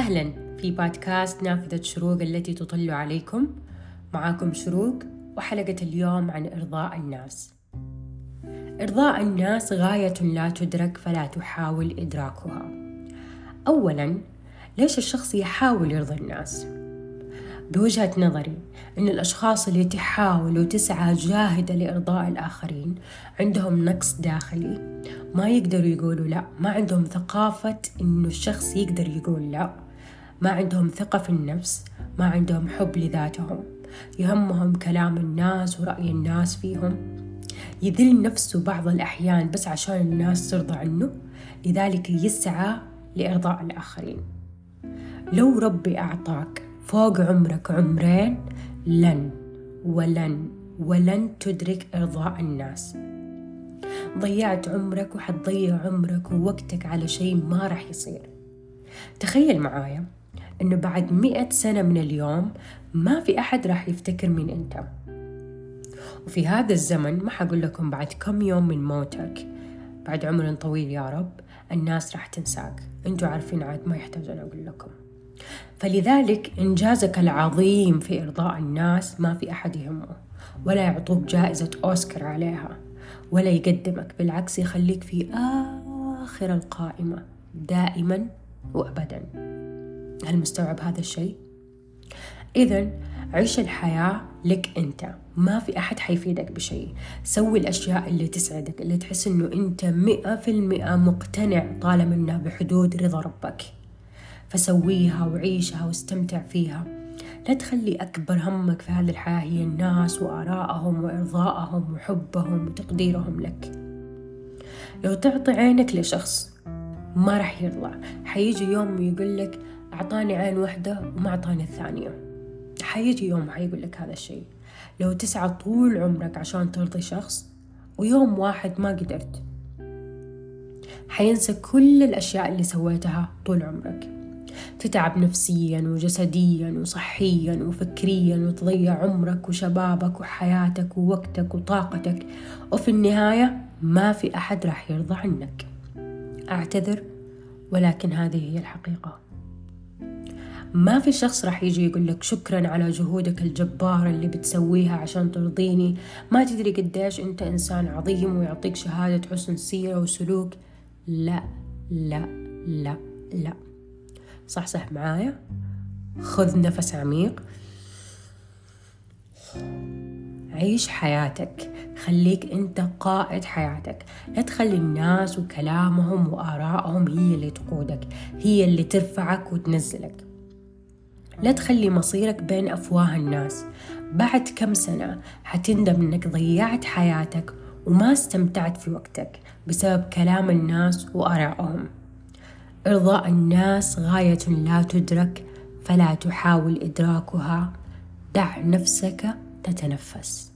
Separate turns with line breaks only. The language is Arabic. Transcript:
أهلا في بودكاست نافذة شروق التي تطل عليكم. معاكم شروق وحلقة اليوم عن إرضاء الناس. إرضاء الناس غاية لا تدرك فلا تحاول إدراكها. أولا ليش الشخص يحاول يرضي الناس؟ بوجهة نظري أن الأشخاص اللي تحاول وتسعى جاهدة لإرضاء الآخرين عندهم نقص داخلي. ما يقدروا يقولوا لا. ما عندهم ثقافة إنه الشخص يقدر يقول لا. ما عندهم ثقة في النفس ما عندهم حب لذاتهم. يهمهم كلام الناس ورأي الناس فيهم. يذل نفسه بعض الأحيان بس عشان الناس ترضى عنه لذلك يسعى لإرضاء الآخرين. لو ربي أعطاك فوق عمرك عمرين لن ولن ولن تدرك إرضاء الناس. ضيعت عمرك وحتضيع عمرك ووقتك على شيء ما راح يصير. تخيل معايا إنه بعد مئة سنة من اليوم ما في أحد راح يفتكر مين أنت. وفي هذا الزمن ما حقول لكم بعد كم يوم من موتك. بعد عمر طويل يا رب الناس راح تنساك. أنتوا عارفين عاد ما يحتاج أنا أقول لكم. فلذلك إنجازك العظيم في إرضاء الناس ما في أحد يهمه ولا يعطوك جائزة أوسكار عليها ولا يقدمك بالعكس يخليك في آخر القائمة دائما وأبدا. هل مستوعب هذا الشيء؟ إذا عيش الحياة لك أنت. ما في أحد حيفيدك بشيء. سوي الأشياء اللي تسعدك اللي تحس أنه أنت مئة في المئة مقتنع طالما أنها بحدود رضا ربك. فسويها وعيشها واستمتع فيها. لا تخلي أكبر همك في هذه الحياة هي الناس وآرائهم وإرضائهم وحبهم وتقديرهم لك. لو تعطي عينك لشخص ما راح يرضى. حيجي يوم يقول لك أعطاني عين واحدة وما أعطاني الثانية. حيجي يوم حيقول لك هذا الشيء. لو تسعى طول عمرك عشان ترضي شخص ويوم واحد ما قدرت. حينسى كل الأشياء اللي سويتها طول عمرك. تتعب نفسيا وجسديا وصحيا وفكريا وتضيع عمرك وشبابك وحياتك ووقتك وطاقتك. وفي النهاية ما في أحد راح يرضى عنك. أعتذر ولكن هذه هي الحقيقة. ما في شخص راح يجي يقول لك شكرا على جهودك الجبارة اللي بتسويها عشان ترضيني. ما تدري قديش أنت إنسان عظيم ويعطيك شهادة حسن سيرة وسلوك. لا لا لا لا. صح صح معايا؟ خذ نفس عميق. عيش حياتك. خليك أنت قائد حياتك. لا تخلي الناس وكلامهم وآرائهم هي اللي تقودك هي اللي ترفعك وتنزلك. لا تخلي مصيرك بين أفواه الناس. بعد كم سنة حتندم إنك ضيعت حياتك وما استمتعت في وقتك بسبب كلام الناس وآرائهم. إرضاء الناس غاية لا تدرك فلا تحاول إدراكها. دع نفسك تتنفس.